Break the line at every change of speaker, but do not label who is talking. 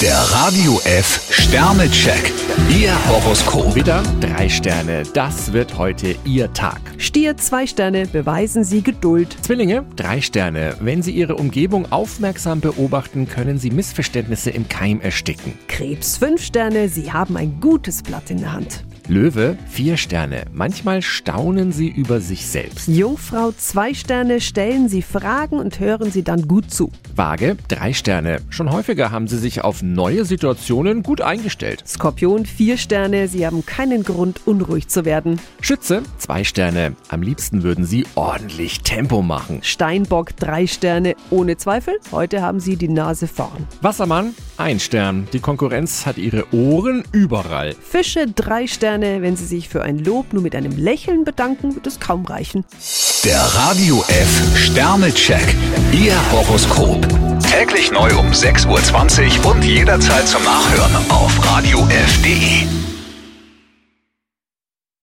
Der Radio F Sternecheck. Ihr Horoskop.
Widder, drei Sterne. Das wird heute Ihr Tag.
Stier zwei Sterne, beweisen Sie Geduld.
Zwillinge, drei Sterne. Wenn Sie Ihre Umgebung aufmerksam beobachten, können Sie Missverständnisse im Keim ersticken.
Krebs fünf Sterne, Sie haben ein gutes Blatt in der Hand.
Löwe, vier Sterne. Manchmal staunen Sie über sich selbst.
Jungfrau zwei Sterne, stellen Sie Fragen und hören Sie dann gut zu.
Waage, drei Sterne. Schon häufiger haben Sie sich auf neue Situationen gut eingestellt.
Skorpion vier Sterne, Sie haben keinen Grund unruhig zu werden.
Schütze, zwei Sterne. Am liebsten würden Sie ordentlich Tempo machen.
Steinbock drei Sterne, ohne Zweifel, heute haben Sie die Nase vorn.
Wassermann, ein Stern. Die Konkurrenz hat ihre Ohren überall.
Fische drei Sterne, wenn Sie sich für ein Lob nur mit einem Lächeln bedanken, wird es kaum reichen.
Der Radio F Sternecheck. Ihr Horoskop. Täglich neu um 6.20 Uhr und jederzeit zum Nachhören auf Radio